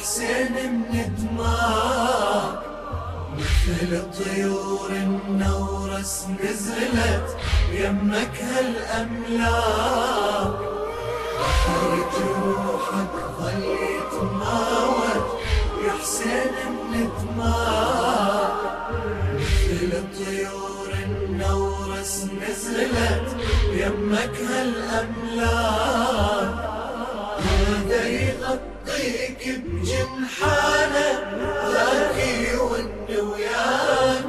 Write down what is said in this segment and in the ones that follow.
حسين من دماك مثل طيور النورس نزلت يمك هالأملاك بحر جروحك ظل يتماوج يا حسين من دماك مثل طيور النورس نزلت يمك هالأملاك هذا اركب جنحانا ون وياك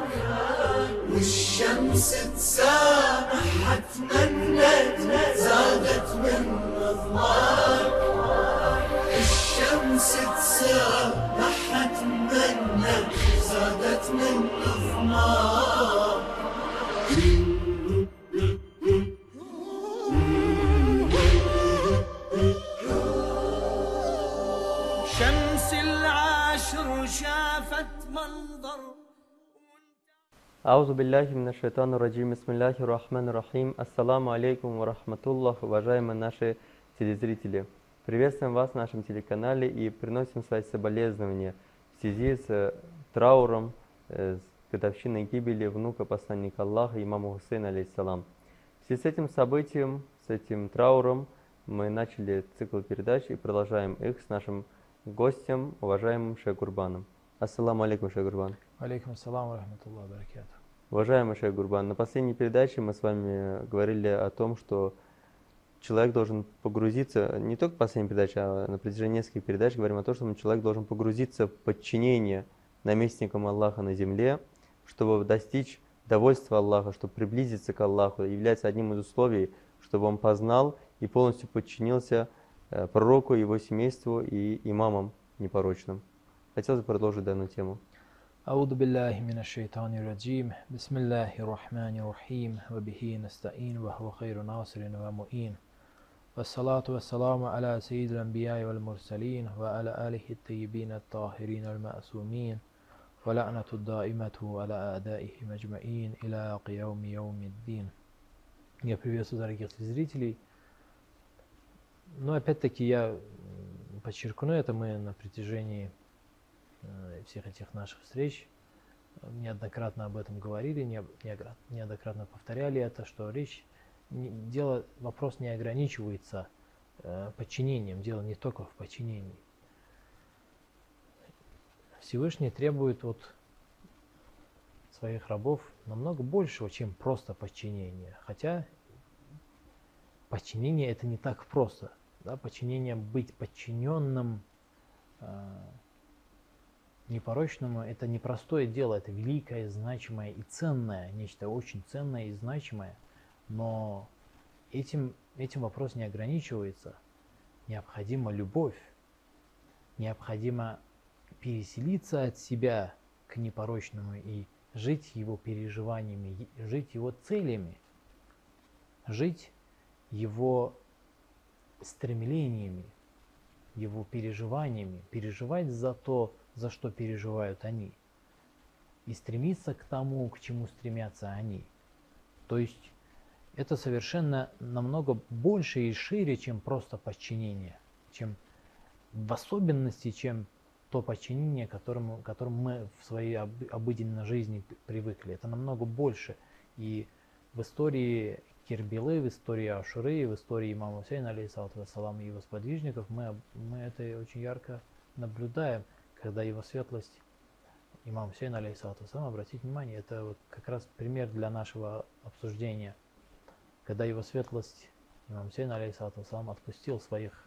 والشمس تسامح تمنت زادت من رضوان الشمس تسامح تمنت زادت من رضوان Аузу билляхи мина шайтану раджим, бисмилляхи рахман рахим, ассаламу алейкум ва рахматуллах, уважаемые наши телезрители. Приветствуем вас на нашем телеканале и приносим свои соболезнования в связи с э, трауром, э, с годовщиной гибели внука посланника Аллаха, имама Хусейна, алейхиссалам. В связи с этим событием, с этим трауром, мы начали цикл передач и продолжаем их с нашим гостем, уважаемым Шейх Гурбаном. Ассаламу алейкум, Шейх Гурбан. Алейкум ассалам ва рахматуллах баракату. Уважаемый Шейх Гурбан, на последней передаче мы с вами говорили о том, что человек должен погрузиться, не только в последней передаче, а на протяжении нескольких передач говорим о том, что человек должен погрузиться в подчинение наместникам Аллаха на земле, чтобы достичь довольства Аллаха, чтобы приблизиться к Аллаху, является одним из условий, чтобы он познал и полностью подчинился э, пророку, его семейству и имамам непорочным. Хотелось бы продолжить данную тему. أعوذ بالله من الشيطان الرجيم بسم الله الرحمن الرحيم وبه نستعين وهو خير ناصر ومؤين والصلاة والسلام على سيد الأنبياء والمرسلين وعلى آله الطيبين الطاهرين المأسومين ولعنة الدائمة على أعدائهم أجمعين إلى قيوم يوم الدين Я приветствую дорогих зрителей. Но опять-таки я м, подчеркну это мы на протяжении э, всех этих наших встреч э, неоднократно об этом говорили, неоднократно повторяли это, что речь, дело, вопрос не ограничивается э, подчинением, дело не только в подчинении. Всевышний требует от своих рабов намного большего, чем просто подчинение. Хотя подчинение это не так просто. Да? Подчинение, быть подчиненным э, непорочному, это непростое дело, это великое, значимое и ценное, нечто очень ценное и значимое. Но этим, этим вопрос не ограничивается. Необходима любовь, необходимо переселиться от себя к непорочному и жить его переживаниями, жить его целями, жить его стремлениями, его переживаниями, переживать за то, за что переживают они, и стремиться к тому, к чему стремятся они. То есть это совершенно намного больше и шире, чем просто подчинение, чем в особенности, чем то подчинение, к которому, к которому мы в своей об- обыденной жизни привыкли. Это намного больше. И в истории Кирбилы, в истории Ашуры, в истории имама Хусейна, алейхиссалату вассалам, и его сподвижников, мы, мы это очень ярко наблюдаем, когда его светлость, имам Хусейн, алейхиссалату вассалам, обратите внимание, это вот как раз пример для нашего обсуждения, когда его светлость, имам Хусейн, алейхиссалату вассалам, отпустил своих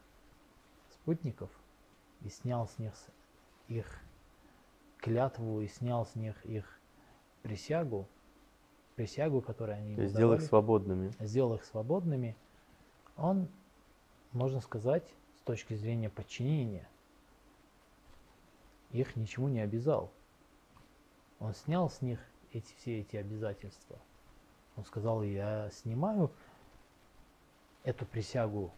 спутников и снял с них их клятву и снял с них их присягу, присягу, которую они То ему сделал их свободными. сделал их свободными, он, можно сказать, с точки зрения подчинения, их ничему не обязал. Он снял с них эти, все эти обязательства. Он сказал, я снимаю эту присягу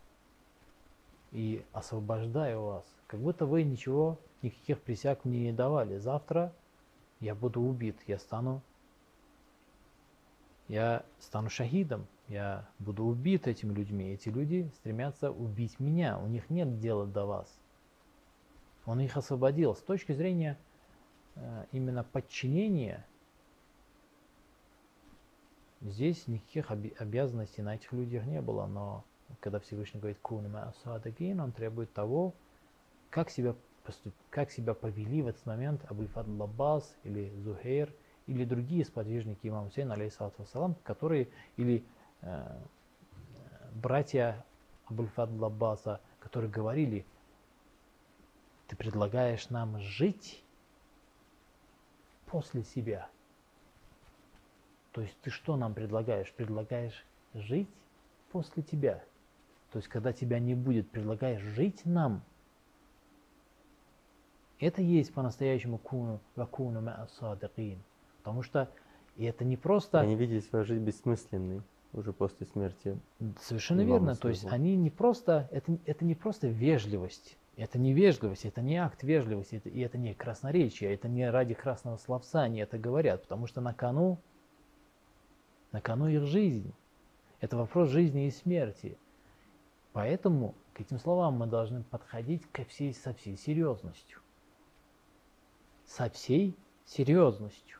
и освобождаю вас. Как будто вы ничего, никаких присяг мне не давали. Завтра я буду убит, я стану я стану шахидом, я буду убит этими людьми. Эти люди стремятся убить меня, у них нет дела до вас. Он их освободил. С точки зрения э, именно подчинения, здесь никаких обязанностей на этих людях не было, но когда Всевышний говорит «Кунма асадагин», он требует того, как себя, поступ... как себя повели в этот момент Абульфад Лаббас или Зухейр или другие сподвижники имама Хусейна, алейхиссалату вассалам, которые, или э, братья Абульфад Лаббаса, которые говорили, ты предлагаешь нам жить после себя. То есть ты что нам предлагаешь? Предлагаешь жить после тебя. То есть когда тебя не будет, предлагаешь жить нам. Это есть по-настоящему куну вакуну садыкин. Потому что и это не просто... Они видели свою жизнь бессмысленной уже после смерти. Совершенно верно. То есть своего. они не просто... Это, это не просто вежливость. Это не вежливость, это не акт вежливости, это, и это не красноречие, это не ради красного словца они это говорят, потому что на кону, на кону их жизнь. Это вопрос жизни и смерти. Поэтому к этим словам мы должны подходить ко всей, со всей серьезностью. Со всей серьезностью.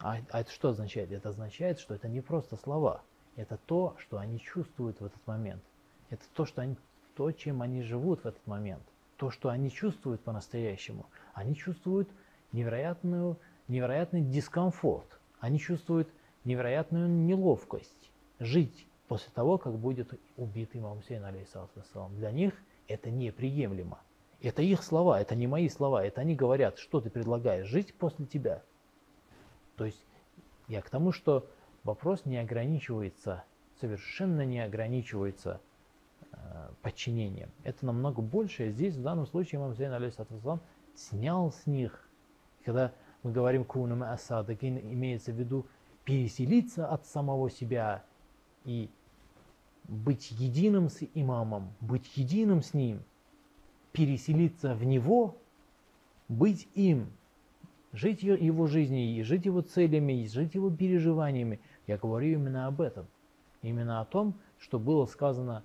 А, а это что означает? Это означает, что это не просто слова. Это то, что они чувствуют в этот момент. Это то, что они, то, чем они живут в этот момент. То, что они чувствуют по-настоящему. Они чувствуют невероятную, невероятный дискомфорт. Они чувствуют невероятную неловкость жить после того, как будет убит имам Хусейн, алейхиссалам. Для них это неприемлемо. Это их слова, это не мои слова. Это они говорят, что ты предлагаешь, жить после тебя. То есть я к тому, что вопрос не ограничивается, совершенно не ограничивается подчинением. Это намного больше. Здесь в данном случае имам Хусейн, алейхиссалам, снял с них. Когда мы говорим кунам асадакин, имеется в виду переселиться от самого себя и быть единым с имамом, быть единым с ним, переселиться в него, быть им, жить его жизнью, и жить его целями, и жить его переживаниями. Я говорю именно об этом. Именно о том, что было сказано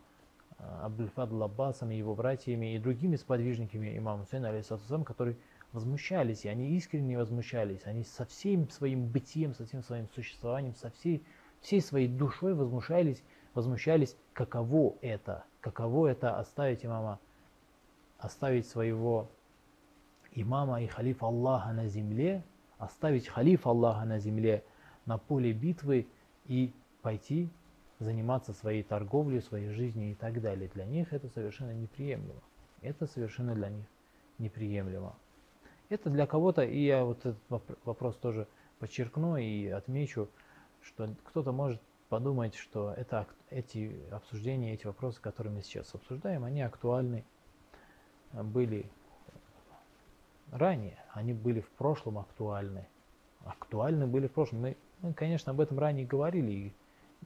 Абдульфадл Аббасом, его братьями и другими сподвижниками имама Хусейна, алейхиссалам, которые возмущались, и они искренне возмущались. Они со всем своим бытием, со всем своим существованием, со всей, всей своей душой возмущались, возмущались, каково это, каково это оставить имама, оставить своего имама и халифа Аллаха на земле, оставить халифа Аллаха на земле на поле битвы и пойти заниматься своей торговлей, своей жизнью и так далее. Для них это совершенно неприемлемо. Это совершенно для них неприемлемо. Это для кого-то, и я вот этот воп- вопрос тоже подчеркну и отмечу, что кто-то может подумать, что это, эти обсуждения, эти вопросы, которые мы сейчас обсуждаем, они актуальны э, были ранее, они были в прошлом актуальны. Актуальны были в прошлом. Мы, мы, конечно, об этом ранее говорили и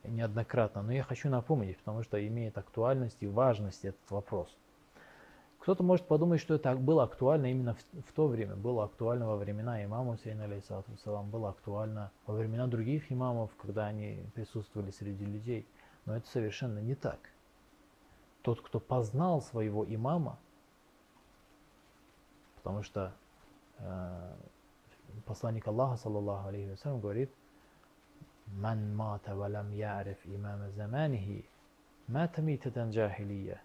неоднократно, но я хочу напомнить, потому что имеет актуальность и важность этот вопрос. Кто-то может подумать, что это было актуально именно в, в то время, было актуально во времена имама Хусейна, вассалам, было актуально во времена других имамов, когда они присутствовали среди людей. Но это совершенно не так. Тот, кто познал своего имама, потому что э, посланник Аллаха, саллаллаху алейхи вассалям, говорит, «Ман мата валам яриф имама заманихи, мата митатан джахилия».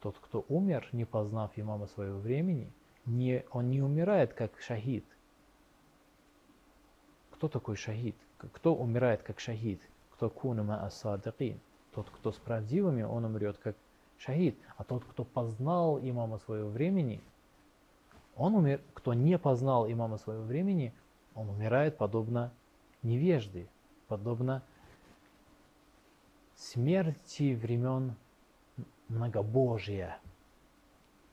Тот, кто умер, не познав имама своего времени, не, он не умирает как шахид. Кто такой шахид? Кто умирает как шахид? Кто кунама асадакин? Тот, кто с правдивыми, он умрет как шахид. А тот, кто познал имама своего времени, он умер, кто не познал имама своего времени, он умирает подобно невежде, подобно смерти времен многобожия,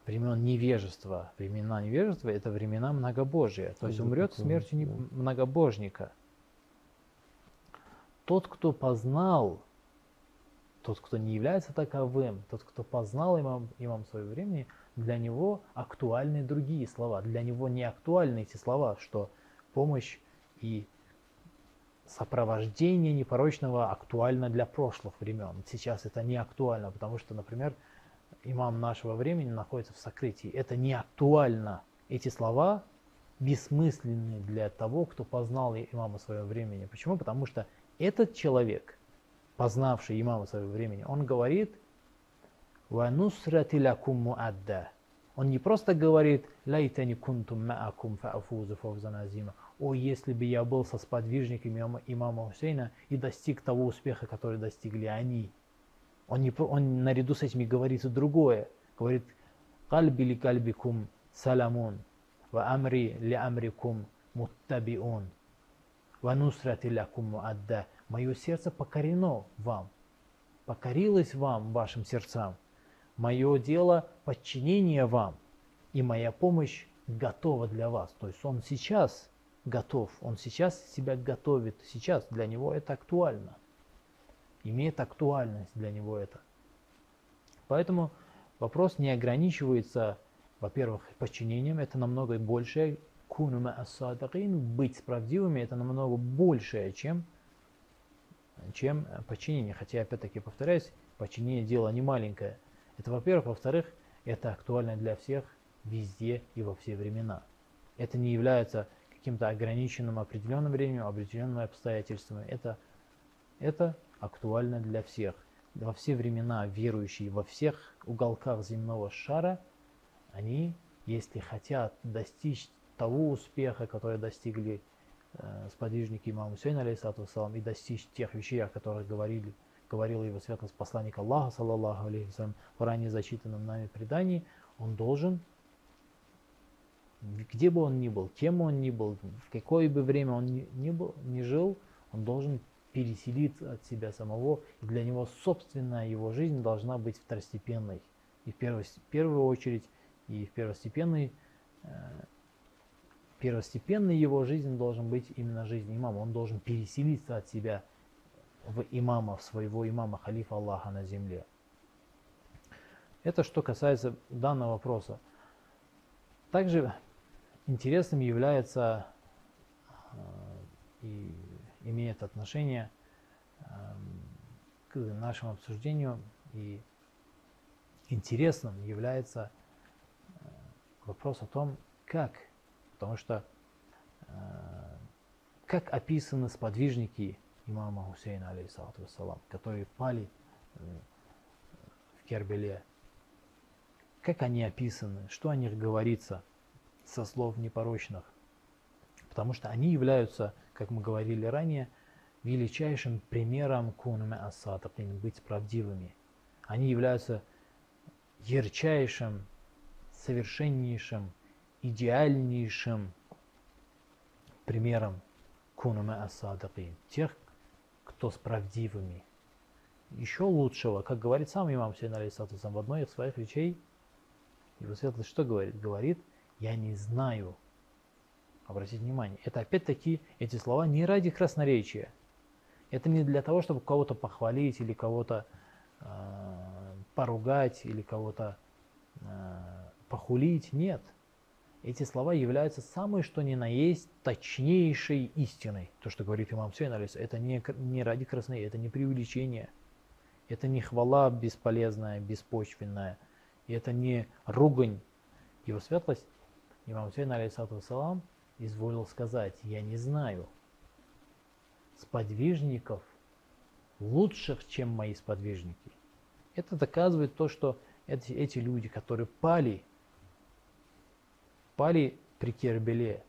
времен невежества. Времена невежества – это времена многобожия. То есть умрет смертью многобожника. Тот, кто познал, тот, кто не является таковым, тот, кто познал имам, имам своего времени, для него актуальны другие слова. Для него не актуальны эти слова, что помощь и сопровождение непорочного актуально для прошлых времен. Сейчас это не актуально, потому что, например, имам нашего времени находится в сокрытии. Это не актуально. Эти слова бессмысленны для того, кто познал имама своего времени. Почему? Потому что этот человек, познавший имама своего времени, он говорит «Ванусрати лакум муадда». Он не просто говорит «Лайтани кунтум маакум фаафузу фавзан азима». «О, если бы я был со сподвижниками имама, имама Хусейна и достиг того успеха, который достигли они». Он, не, он наряду с этими говорит другое. Говорит «Кальби ли кальбикум саламун, ва амри ли амрикум муттабиун, ва нусрати лякум муадда». Мое сердце покорено вам, покорилось вам, вашим сердцам. Мое дело подчинение вам, и моя помощь готова для вас. То есть он сейчас готов, он сейчас себя готовит, сейчас для него это актуально. Имеет актуальность для него это. Поэтому вопрос не ограничивается, во-первых, подчинением, это намного большее, кунума ассадакин, быть правдивыми, это намного большее, чем, чем подчинение. Хотя, опять-таки, повторяюсь, подчинение дело не маленькое. Это, во-первых. Во-вторых, это актуально для всех, везде и во все времена. Это не является каким-то ограниченным определенным временем, определенными обстоятельствами. Это, это актуально для всех. Во все времена верующие во всех уголках земного шара, они, если хотят достичь того успеха, который достигли э, сподвижники имама Хусейна, алейхиссалату и достичь тех вещей, о которых говорили, говорил его светлость посланник Аллаха, саллаллаху алейхи в ранее зачитанном нами предании, он должен где бы он ни был, кем он ни был, в какое бы время он ни, ни, был, ни жил, он должен переселиться от себя самого, и для него собственная его жизнь должна быть второстепенной. И в первую, первую очередь, и в первостепенной, э, первостепенной его жизнь должен быть именно жизнь имама. Он должен переселиться от себя в имама, в своего имама, халифа Аллаха на земле. Это что касается данного вопроса. Также интересным является э, и имеет отношение эм, к нашему обсуждению и интересным является э, вопрос о том, как, потому что э, как описаны сподвижники имама Хусейна, алейхиссалату вассалам, которые пали в Кербеле, как они описаны, что о них говорится – со слов непорочных. Потому что они являются, как мы говорили ранее, величайшим примером кунуме асатакин, быть правдивыми. Они являются ярчайшим, совершеннейшим, идеальнейшим примером кунуме асадакин, тех, кто с правдивыми. Еще лучшего, как говорит сам имам Сейн в одной из своих речей, его светлость что говорит? Говорит, я не знаю. Обратите внимание, это опять-таки эти слова не ради красноречия. Это не для того, чтобы кого-то похвалить или кого-то э, поругать или кого-то э, похулить. Нет. Эти слова являются самой что ни на есть точнейшей истиной. То, что говорит имам Сейн, это не, не ради красноты, это не преувеличение. Это не хвала бесполезная, беспочвенная. И это не ругань. Его светлость Имам Хусейн, алейхиссалам, изволил сказать, я не знаю сподвижников лучших, чем мои сподвижники. Это доказывает то, что эти, эти люди, которые пали, пали при Кербеле,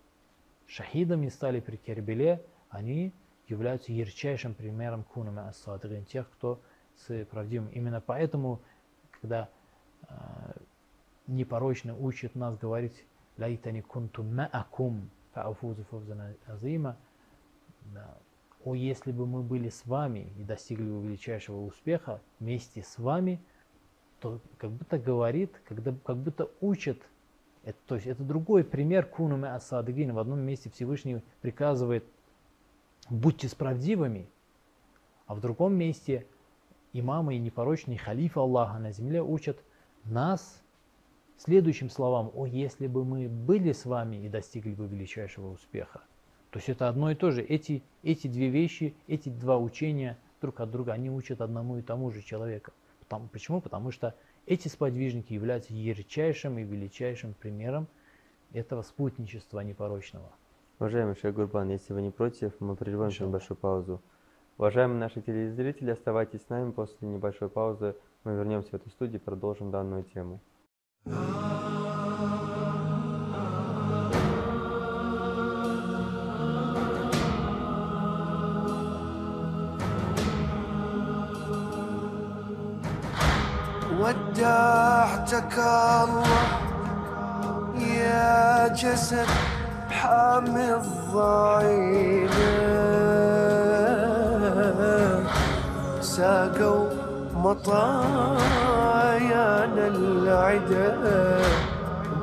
шахидами стали при Кербеле, они являются ярчайшим примером кунами ас тех, кто с правдивым. Именно поэтому, когда э, непорочно учит нас говорить лайтани кунту маакум фаафузу фавзана азима. О, если бы мы были с вами и достигли величайшего успеха вместе с вами, то как будто говорит, когда, как будто учит, это, то есть это другой пример кунуме асадыгин. В одном месте Всевышний приказывает, будьте справедливыми, а в другом месте имамы и непорочный халиф Аллаха на земле учат нас следующим словам, о, если бы мы были с вами и достигли бы величайшего успеха. То есть это одно и то же. Эти, эти две вещи, эти два учения друг от друга, они учат одному и тому же человеку. Потому, почему? Потому что эти сподвижники являются ярчайшим и величайшим примером этого спутничества непорочного. Уважаемый Шейх Гурбан, если вы не против, мы прервем небольшую паузу. Уважаемые наши телезрители, оставайтесь с нами. После небольшой паузы мы вернемся в эту студию и продолжим данную тему. ودعتك الله يا جسد حامي الضعينة ساقوا مطايانا العدا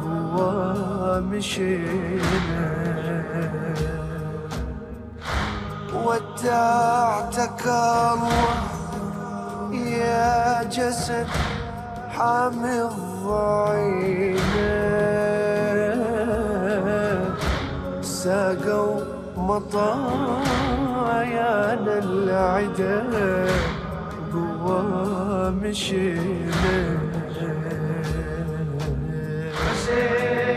قوى مشينا. ودعتك الله يا جسد حامي الضعينة ساقوا مطايانا العدا قوى مشينا. say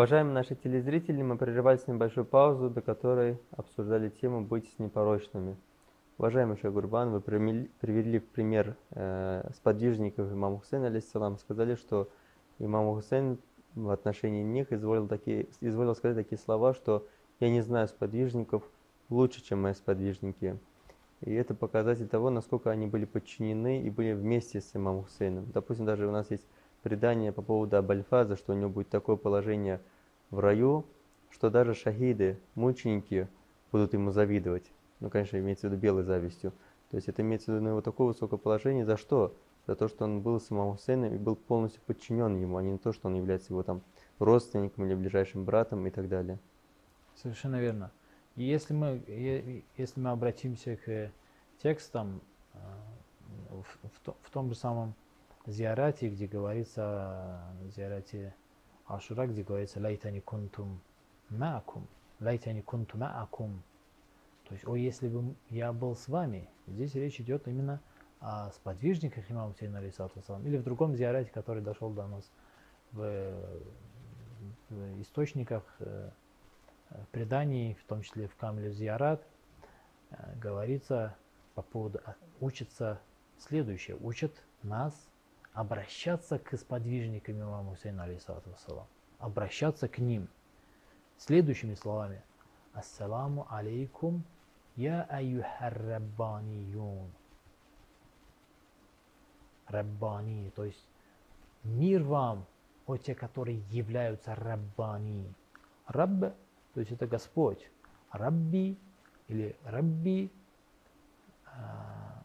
Уважаемые наши телезрители, мы прерывались небольшую паузу, до которой обсуждали тему «Быть непорочными». Уважаемый Шейх Гурбан, вы привели в пример э, сподвижников имама Хусейна, алейхиссалам, сказали, что имам Хусейн в отношении них изволил, такие, изволил сказать такие слова, что «я не знаю сподвижников лучше, чем мои сподвижники». И это показатель того, насколько они были подчинены и были вместе с имамом Хусейном. Допустим, даже у нас есть предание по поводу Абальфаза, что у него будет такое положение в раю, что даже шахиды, мученики будут ему завидовать. Ну, конечно, имеется в виду белой завистью. То есть это имеется в виду на его такое высокое положение. За что? За то, что он был с имамом Хусейном и был полностью подчинен ему, а не то, что он является его там родственником или ближайшим братом и так далее. Совершенно верно. И если мы, если мы обратимся к текстам э, в, в в том же самом зиарате, где говорится, э, зиарате Ашура, где говорится «Лайтани кунтум маакум», «Лайтани кунту маакум», то есть «О, если бы я был с вами», здесь речь идет именно о сподвижниках имама Хусейна, вассалам, или в другом зиарате, который дошел до нас в, в источниках э, в предании, в том числе в Камле Зиарат, э, говорится по поводу, а, учится следующее, учат нас обращаться к сподвижникам имама Хусейна, алейхиссалату вассалам, обращаться к ним следующими словами. Ассаламу алейкум, я аюхар раббаниюн. Раббани, то есть мир вам, о те, которые являются раббани. Рабб, то есть это Господь. Рабби или Рабби, а,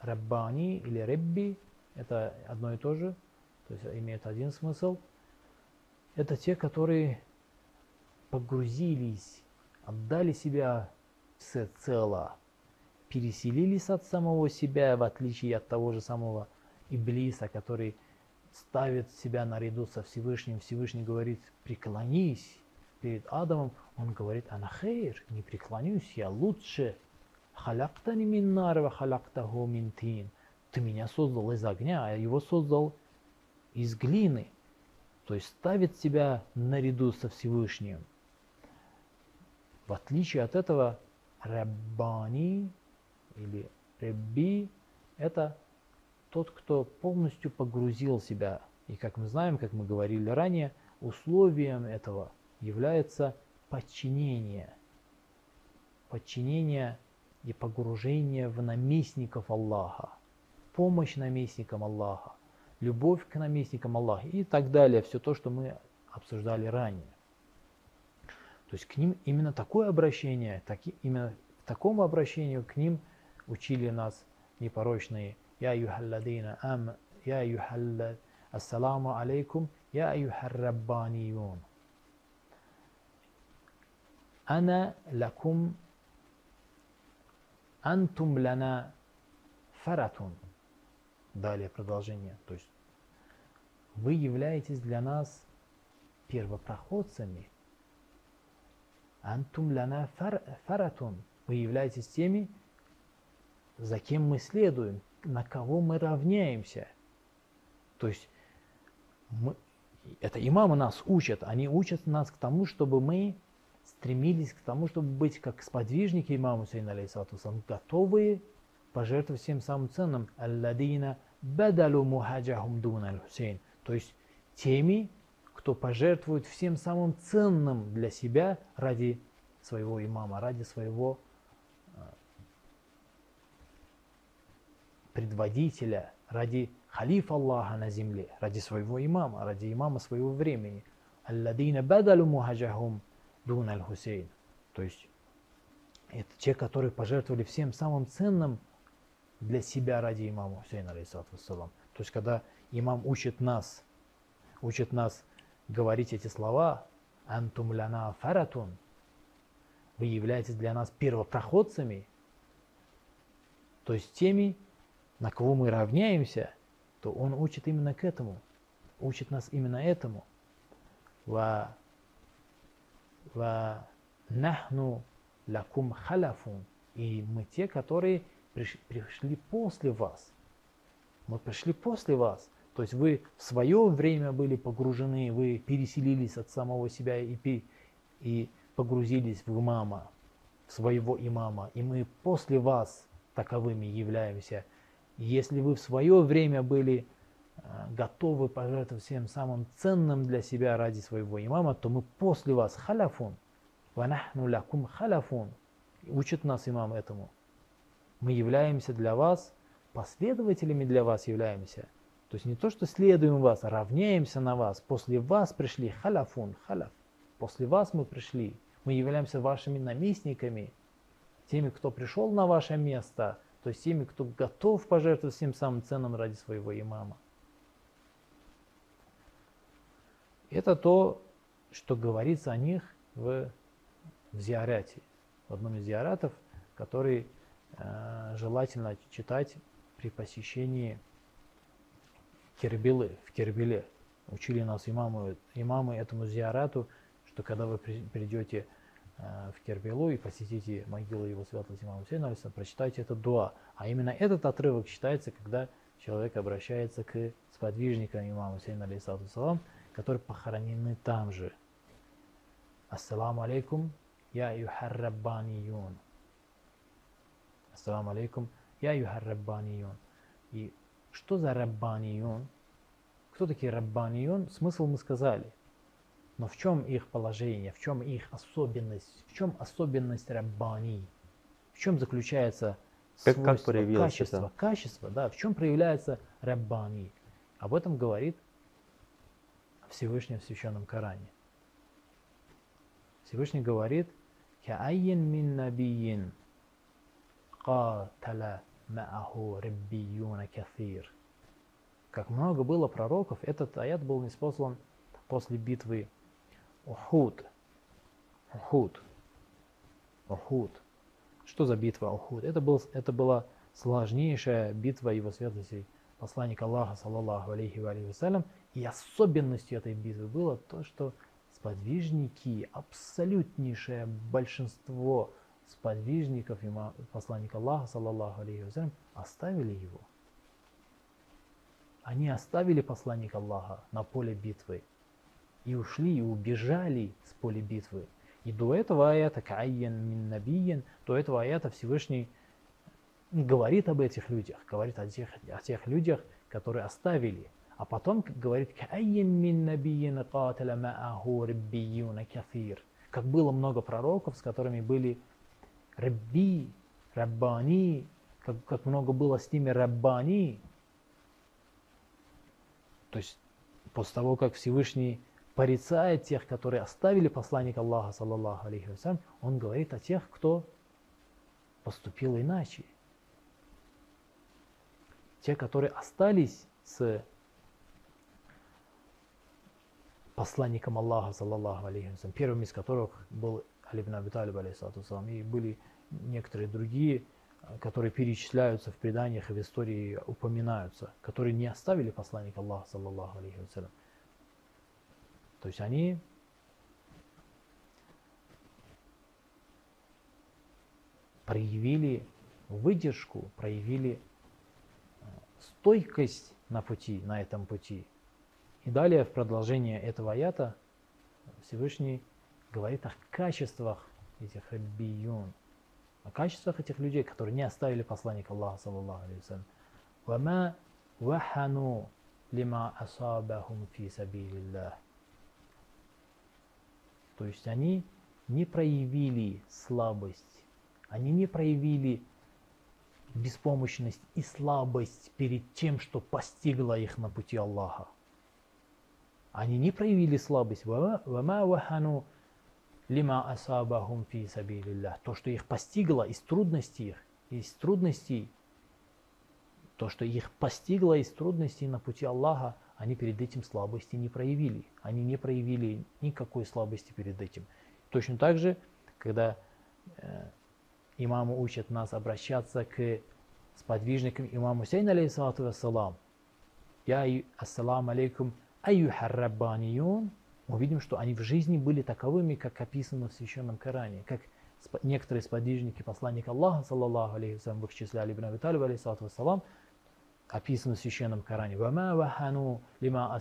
Раббани или Ребби, это одно и то же, то есть имеет один смысл. Это те, которые погрузились, отдали себя всецело, переселились от самого себя, в отличие от того же самого Иблиса, который ставит себя наряду со Всевышним. Всевышний говорит, преклонись перед Адамом. Он говорит, анахейр, не преклонюсь, я лучше. Халяктани мин нар ва халяктаху мин тин. Ты меня создал из огня, а его создал из глины. То есть ставит себя наряду со Всевышним. В отличие от этого, Раббани или Ребби – это тот, кто полностью погрузил себя. И как мы знаем, как мы говорили ранее, условием этого является подчинение. Подчинение и погружение в наместников Аллаха. Помощь наместникам Аллаха. Любовь к наместникам Аллаха и так далее. Все то, что мы обсуждали ранее. То есть к ним именно такое обращение, таки, именно к такому обращению к ним учили нас непорочные. Я юхалладина ам, я юхаллад, ассаламу алейкум, я юхарраббаниюн. Ана лакум антум лана фаратун. Далее продолжение. То есть вы являетесь для нас первопроходцами. Антум ляна фар, фаратун. Вы являетесь теми, за кем мы следуем, на кого мы равняемся. То есть мы, это имамы нас учат, они учат нас к тому, чтобы мы стремились к тому, чтобы быть как сподвижники имама Сейна алейхиссалату готовые пожертвовать всем самым ценным. Алладина бадалу мухаджахум дун хусейн То есть теми, кто пожертвует всем самым ценным для себя ради своего имама, ради своего э, предводителя, ради халифа Аллаха на земле, ради своего имама, ради имама своего времени. Алладина бадалу мухаджахум дун аль-Хусейн. То есть это те, которые пожертвовали всем самым ценным для себя ради имама Хусейна, алейхиссалату То есть когда имам учит нас, учит нас говорить эти слова, «Антум ляна фаратун», вы являетесь для нас первопроходцами, то есть теми, на кого мы равняемся, то он учит именно к этому, учит нас именно этому. Ва, ва нахну лакум халяфун. И мы те, которые пришли после вас. Мы пришли после вас. То есть вы в свое время были погружены, вы переселились от самого себя и, и погрузились в имама, в своего имама. И мы после вас таковыми являемся. Если вы в свое время были э, готовы пожертвовать всем самым ценным для себя ради своего имама, то мы после вас халяфун. Ванахну лякум халяфун. Учит нас имам этому. Мы являемся для вас, последователями для вас являемся – то есть не то, что следуем вас, а равняемся на вас. После вас пришли халяфун, халяф. После вас мы пришли. Мы являемся вашими наместниками, теми, кто пришел на ваше место, то есть теми, кто готов пожертвовать всем самым ценным ради своего имама. Это то, что говорится о них в, в зиаряте, в одном из зиаратов, который желательно читать при посещении Кербелы, в Кербеле. Учили нас имамы, имамы этому зиарату, что когда вы придете э, в Кербелу и посетите могилу его светлости имама Хусейна, прочитайте этот дуа. А именно этот отрывок читается, когда человек обращается к сподвижникам имама Хусейна, алейсалам, которые похоронены там же. Ассаламу алейкум, я юхарраббаниюн. Ассаламу алейкум, я юхарраббаниюн. И что за раббаниюн? Кто такие раббаниюн? Смысл мы сказали. Но в чем их положение, в чем их особенность, в чем особенность раббани? В чем заключается как, как качество, это? качество, да, в чем проявляется раббани? Об этом говорит Всевышний в Священном Коране. Всевышний говорит, «Каайин мин набиин «Каталя мааху раббиюна кафир». Как много было пророков, этот аят был использован после битвы Ухуд. Ухуд. Ухуд. Что за битва Ухуд? Это, был, это была сложнейшая битва его святости посланника Аллаха, саллаллаху алейхи ва алейхи И особенностью этой битвы было то, что сподвижники, абсолютнейшее большинство – сподвижников и посланника Аллаха, саллаллаху алейхи оставили его. Они оставили посланника Аллаха на поле битвы и ушли, и убежали с поля битвы. И до этого аята, каайян мин набиян, до этого аята Всевышний говорит об этих людях, говорит о тех, о тех людях, которые оставили. А потом говорит, каайян мин набиян каталя мааху раббиюна кафир. Как было много пророков, с которыми были Рабби, Раббани, как, как много было с ними Раббани. То есть после того, как Всевышний порицает тех, которые оставили посланника Аллаха, саллаллаху алейхи вассалям, он говорит о тех, кто поступил иначе. Те, которые остались с посланником Аллаха, саллаллаху алейхи вассалям, первым из которых был Али ибн Аби Талиб, и были некоторые другие, э, которые перечисляются в преданиях и в истории упоминаются, которые не оставили посланника Аллаха, саллаллаху алейхи вассалям. То есть они проявили выдержку, проявили э, стойкость на пути, на этом пути. И далее в продолжение этого аята Всевышний говорит о качествах этих раббиюн, о качествах этих людей, которые не оставили посланника Аллаха, саллаллаху алейхи вассалям. وَمَا وَحَنُوا لِمَا أَصَابَهُمْ فِي سَبِيلِ اللَّهِ То есть они не проявили слабость, они не проявили беспомощность и слабость перед тем, что постигло их на пути Аллаха. Они не проявили слабость. وَمَا وَحَنُوا лима асабахум фи сабилиллах. То, что их постигло из трудностей из трудностей, то, что их постигло из трудностей на пути Аллаха, они перед этим слабости не проявили. Они не проявили никакой слабости перед этим. Точно так же, когда э, имамы учат нас обращаться к сподвижникам имаму Сейна, алейхиссалату вассалам. Я ассаламу алейкум аюхар раббаниюн мы видим, что они в жизни были таковыми, как описано в Священном Коране, как некоторые сподвижники посланника Аллаха, саллаллаху алейхи в их числе Али ибн Аби Талиб, алейхиссалату вассалам, описано в Священном Коране. «Вама вахану лима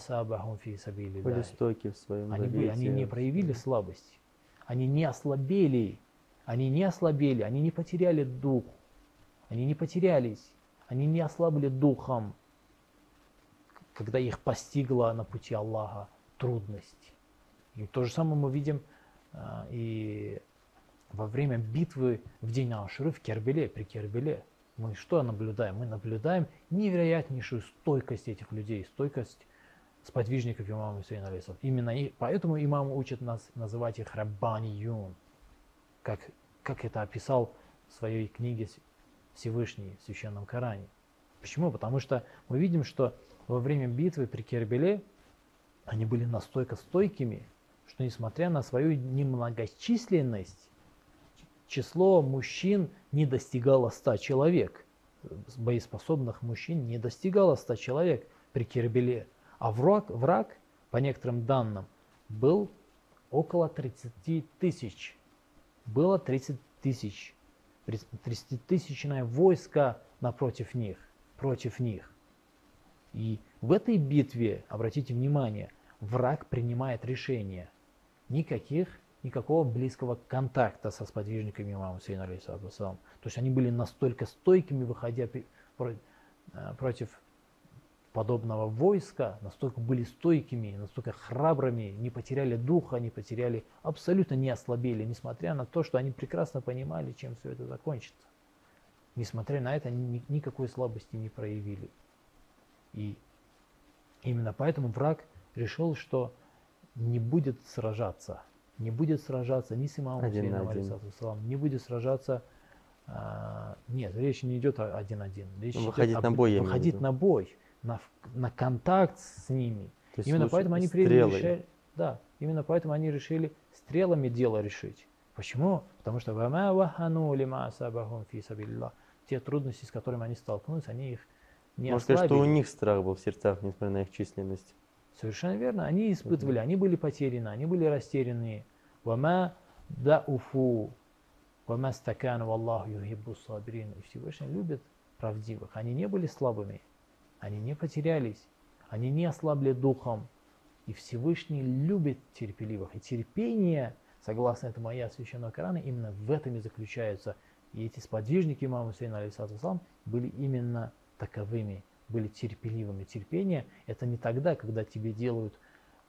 фи сабили Были стойки в своем они, были, они не проявили слабости, они не ослабели, они не ослабели, они не потеряли дух, они не потерялись, они не ослабли духом, когда их постигла на пути Аллаха трудность. И то же самое мы видим а, и во время битвы в день Ашуры в Кербеле, при Кербеле. Мы что наблюдаем? Мы наблюдаем невероятнейшую стойкость этих людей, стойкость сподвижников имама Хусейна Алисов. Именно и, поэтому имам учит нас называть их Раббани как, как это описал в своей книге Всевышний в Священном Коране. Почему? Потому что мы видим, что во время битвы при Кербеле они были настолько стойкими, что несмотря на свою немногочисленность, число мужчин не достигало 100 человек. Боеспособных мужчин не достигало 100 человек при Кербеле. А враг, враг, по некоторым данным, был около 30 тысяч. Было 30 тысяч. 30-тысячное войско напротив них, против них. И в этой битве, обратите внимание, враг принимает решение. Никаких, никакого близкого контакта со сподвижниками имама Сейна, алейхиссалату То есть они были настолько стойкими, выходя э, против подобного войска, настолько были стойкими, настолько храбрыми, не потеряли духа, не потеряли, абсолютно не ослабели, несмотря на то, что они прекрасно понимали, чем все это закончится. Несмотря на это, они никакой слабости не проявили. И именно поэтому враг решил, что не будет сражаться, не будет сражаться ни с имамом Хусейном, не будет сражаться, а, нет, речь не идет один-один. Речь выходить на бой, выходить на бой, на, на контакт с ними. именно поэтому они решили, да, именно поэтому они решили стрелами дело решить. Почему? Потому что те трудности, с которыми они столкнулись, они их не Можно ослабили. сказать, что у них страх был в сердцах, несмотря на их численность. Совершенно верно. Они испытывали, они были потеряны, они были растеряны. Вама дауфу, вама стакану Аллаху юхиббу сабирин. И Всевышний любит правдивых. Они не были слабыми, они не потерялись, они не ослабли духом. И Всевышний любит терпеливых. И терпение, согласно этому ая священного Корана, именно в этом и заключается. И эти сподвижники имама Хусейна, алейсалам, были именно таковыми были терпеливыми. Терпение – это не тогда, когда тебе делают,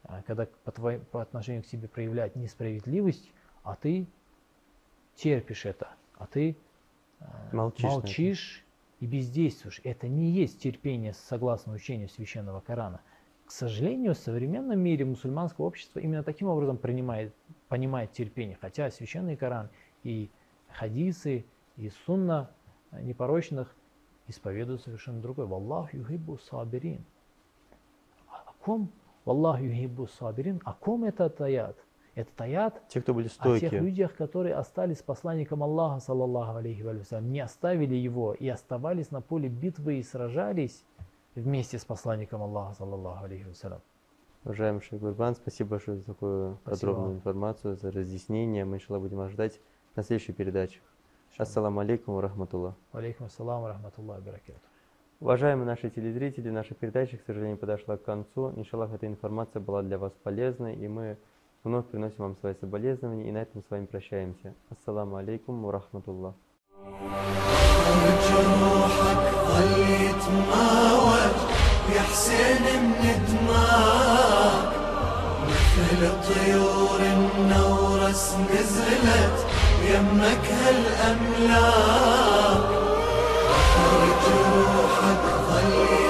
а, когда по, твоей, по отношению к тебе проявляют несправедливость, а ты терпишь это, а ты а, молчишь, молчишь и бездействуешь. Это не есть терпение согласно учению священного Корана. к сожалению, в современном мире мусульманское общество именно таким образом принимает, понимает терпение. Хотя священный Коран и хадисы, и сунна непорочных исповедуют совершенно другое. Валлаху юхиббу сабирин. О ком? Валлаху юхиббу сабирин. О ком этот аят? Этот аят Те, кто были о тех людях, которые остались с посланником Аллаха, саллаллаху алейхи ва саллям, не оставили его и оставались на поле битвы и сражались вместе с посланником Аллаха, саллаллаху алейхи ва саллям. Уважаемый Шейх Гурбан, спасибо большое за такую Спасибо подробную информацию, за разъяснение. Мы, иншаллах, будем вас ждать на следующей передаче. Ассаламу алейкум ва рахматуллах. Алейкум ассалам ва рахматуллахи ва баракатух. Уважаемые наши телезрители, наша передача, к сожалению, подошла к концу. Иншаллах, эта информация была для вас полезной, и мы вновь приносим вам свои соболезнования, и на этом с вами прощаемся. Ассаламу алейкум ва рахматуллах. جروحك ظل يتماوج يا حسين من دماغ مثل طيور النورس نزلت يمك هالأملاك وجروحك ظلي